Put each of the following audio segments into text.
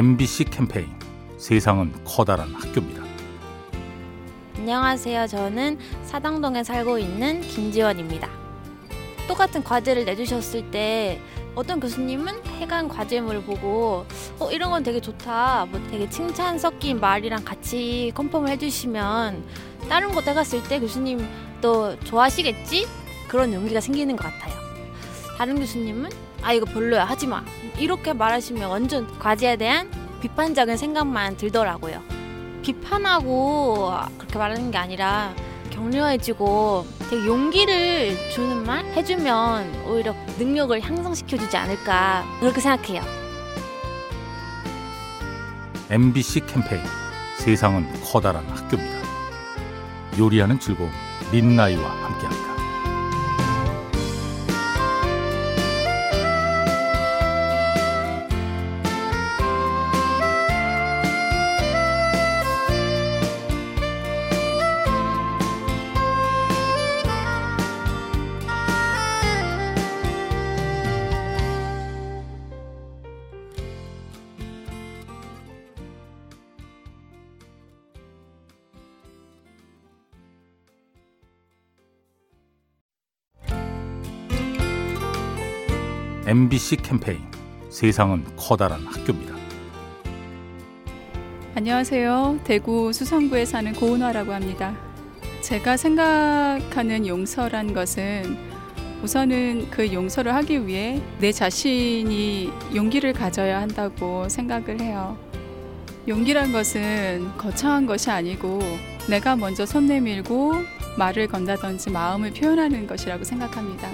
MBC 캠페인 세상은 커다란 학교입니다. 안녕하세요. 저는 사당동에 살고 있는 김지원입니다. 똑같은 과제를 내주셨을 때 어떤 교수님은 해간 과제물을 보고 어 이런 건 되게 좋다 뭐 되게 칭찬 섞인 말이랑 같이 컨펌을 해주시면 다른 곳 해갔을 때 교수님도 좋아하시겠지 그런 용기가 생기는 것 같아요 다른 교수님은 아 이거 별로야 하지마 이렇게 말하시면 완전 과제에 대한 비판적인 생각만 들더라고요 비판하고 그렇게 말하는 게 아니라 격려해주고 되게 용기를 주는 말 해주면 오히려 능력을 향상시켜주지 않을까 그렇게 생각해요. MBC 캠페인 세상은 커다란 학교입니다. 요리하는 즐거움 민나이와 함께합니다. MBC 캠페인 세상은 커다란 학교입니다. 안녕하세요. 대구 수성구에 사는 고은화라고 합니다. 제가 생각하는 용서란 것은 우선은 그 용서를 하기 위해 내 자신이 용기를 가져야 한다고 생각을 해요. 용기란 것은 거창한 것이 아니고 내가 먼저 손 내밀고 말을 건다든지 마음을 표현하는 것이라고 생각합니다.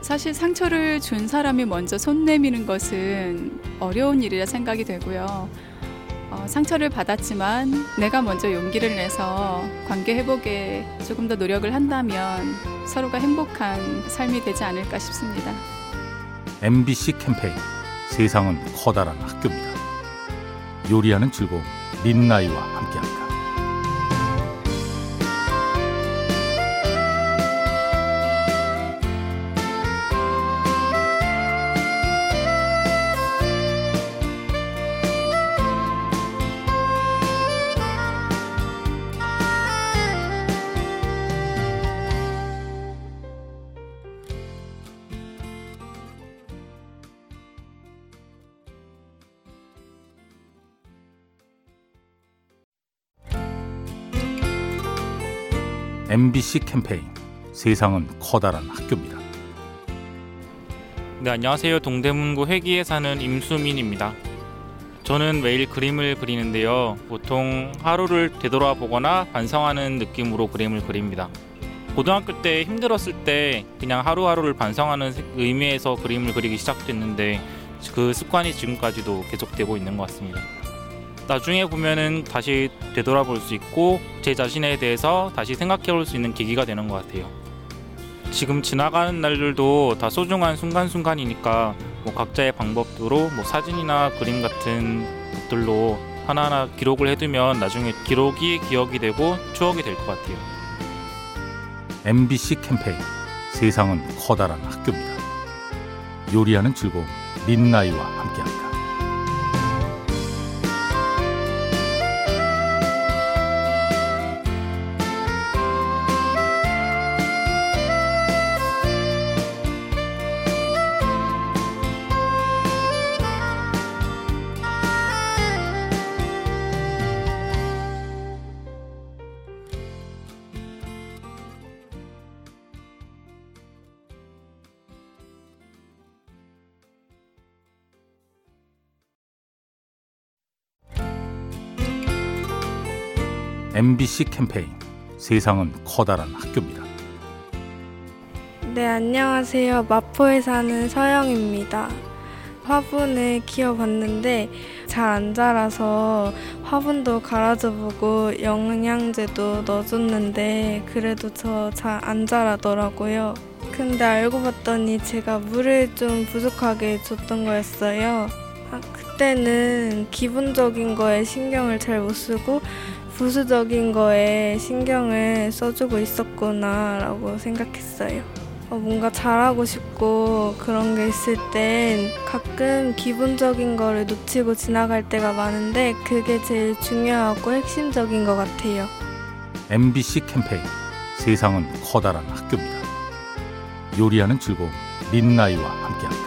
어, 사실 상처를 준 사람이 먼저 손 내미는 것은 어려운 일이라 생각이 되고요. 어, 상처를 받았지만 내가 먼저 용기를 내서 관계 회복에 조금 더 노력을 한다면 서로가 행복한 삶이 되지 않을까 싶습니다. MBC 캠페인 세상은 커다란 학교입니다. 요리하는 즐거움 민나이와 함께합니다. MBC 캠페인 세상은 커다란 학교입니다. 네, 안녕하세요. 동대문구 회기에 사는 임수민입니다. 저는 매일 그림을 그리는데요. 보통 하루를 되돌아보거나 반성하는 느낌으로 그림을 그립니다. 고등학교 때 힘들었을 때 그냥 하루하루를 반성하는 의미에서 그림을 그리기 시작됐는데 그 습관이 지금까지도 계속되고 있는 것 같습니다. 나중에 보면은 다시 되돌아볼 수 있고 제 자신에 대해서 다시 생각해 볼 수 있는 계기가 되는 것 같아요. 지금 지나가는 날들도 다 소중한 순간순간이니까 뭐 각자의 방법으로 뭐 사진이나 그림 같은 것들로 하나하나 기록을 해두면 나중에 기록이 기억이 되고 추억이 될 것 같아요. MBC 캠페인 세상은 커다란 학교입니다. 요리하는 즐거움 민나이와 함께합니다. MBC 캠페인 세상은 커다란 학교입니다. 네, 안녕하세요. 마포에 사는 서영입니다. 화분을 키워봤는데 잘 안 자라서 화분도 갈아줘 보고 영양제도 넣어줬는데 그래도 저 잘 안 자라더라고요. 근데 알고 봤더니 제가 물을 좀 부족하게 줬던 거였어요. 아, 그때는 기본적인 거에 신경을 잘 못 쓰고 부수적인 거에 신경을 써주고 있었구나라고 생각했어요. 어, 뭔가 잘하고 싶고 그런 게 있을 땐 가끔 기본적인 거를 놓치고 지나갈 때가 많은데 그게 제일 중요하고 핵심적인 것 같아요. MBC 캠페인 세상은 커다란 학교입니다. 요리하는 즐거움 민나이와 함께합니다.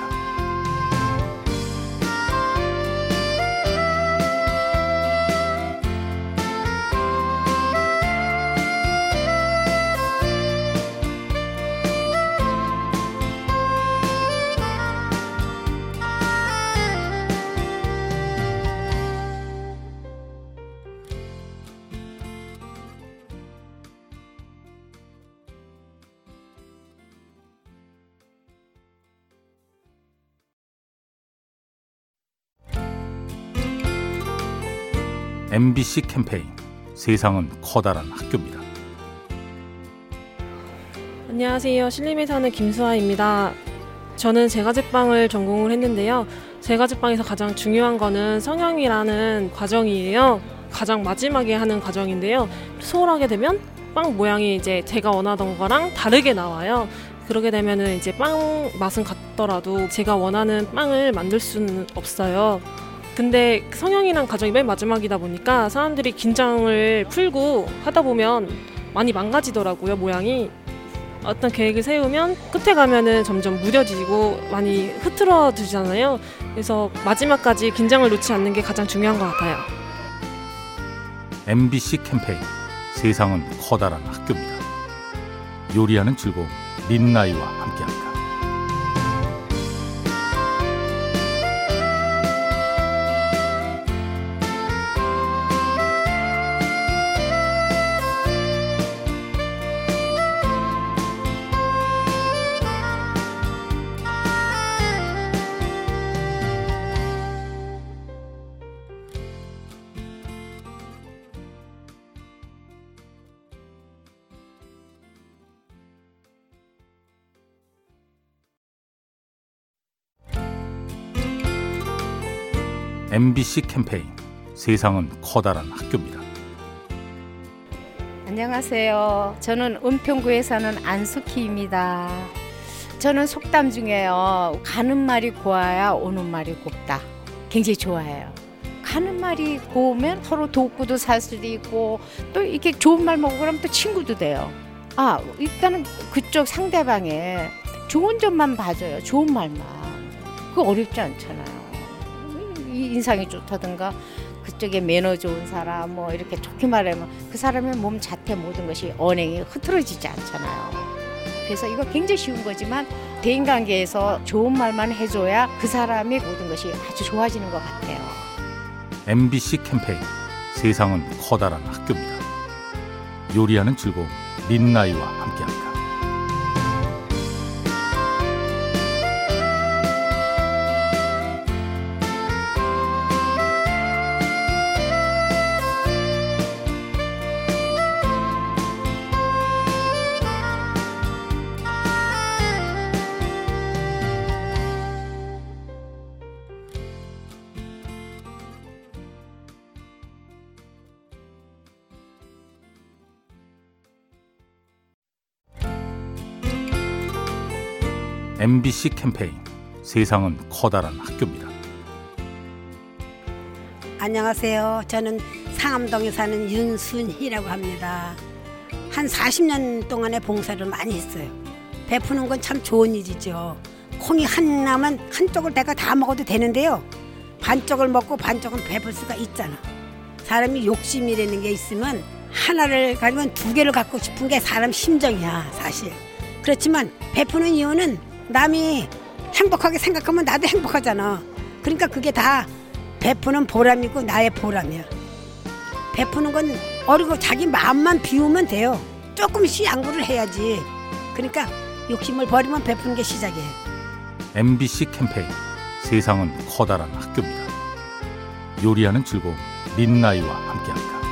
MBC 캠페인 세상은 커다란 학교입니다. 안녕하세요. 신림에 사는 김수아입니다. 저는 제과제빵을 전공을 했는데요. 제과제빵에서 가장 중요한 거는 성형이라는 과정이에요. 가장 마지막에 하는 과정인데요. 소홀하게 되면 빵 모양이 이제 제가 원하던 거랑 다르게 나와요. 그러게 되면은 이제 빵 맛은 같더라도 제가 원하는 빵을 만들 수는 없어요. 근데 성형이란 과정이 맨 마지막이다 보니까 사람들이 긴장을 풀고 하다 보면 많이 망가지더라고요, 모양이. 어떤 계획을 세우면 끝에 가면은 점점 무뎌지고 많이 흐트러지잖아요. 그래서 마지막까지 긴장을 놓지 않는 게 가장 중요한 것 같아요. MBC 캠페인 세상은 커다란 학교입니다. 요리하는 즐거움 민나이와 함께합니다. MBC 캠페인 세상은 커다란 학교입니다. 안녕하세요. 저는 은평구에 사는 안숙희입니다. 저는 속담 중에요. 가는 말이 고와야 오는 말이 곱다. 굉장히 좋아해요. 가는 말이 고우면 서로 돕고도 살 수도 있고 또 이렇게 좋은 말 먹고 그러면 또 친구도 돼요. 아 일단은 그쪽 상대방의 좋은 점만 봐줘요. 좋은 말만. 그거 어렵지 않잖아요. 이 인상이 좋다든가 그쪽에 매너 좋은 사람 뭐 이렇게 좋게 말하면 그 사람의 몸 자태 모든 것이 언행이 흐트러지지 않잖아요. 그래서 이거 굉장히 쉬운 거지만 대인 관계에서 좋은 말만 해줘야 그 사람이 모든 것이 아주 좋아지는 것 같아요. MBC 캠페인 세상은 커다란 학교입니다. 요리하는 즐거움 민나이와 함께합니다. MBC 캠페인 세상은 커다란 학교입니다. 안녕하세요. 저는 상암동에 사는 윤순희라고 합니다. 한 40년 동안의 봉사를 많이 했어요. 베푸는 건 참 좋은 일이죠. 콩이 한 나면 한쪽을 내가 다 먹어도 되는데요. 반쪽을 먹고 반쪽은 베풀 수가 있잖아. 사람이 욕심이라는 게 있으면 하나를 가지면 두 개를 갖고 싶은 게 사람 심정이야, 사실. 그렇지만 베푸는 이유는 남이 행복하게 생각하면 나도 행복하잖아. 그러니까 그게 다 베푸는 보람이고 나의 보람이야. 베푸는 건 어리고 자기 마음만 비우면 돼요. 조금씩 양보를 해야지. 그러니까 욕심을 버리면 베푸는 게 시작이에요. MBC 캠페인 세상은 커다란 학교입니다. 요리하는 즐거움 민나이와 함께합니다.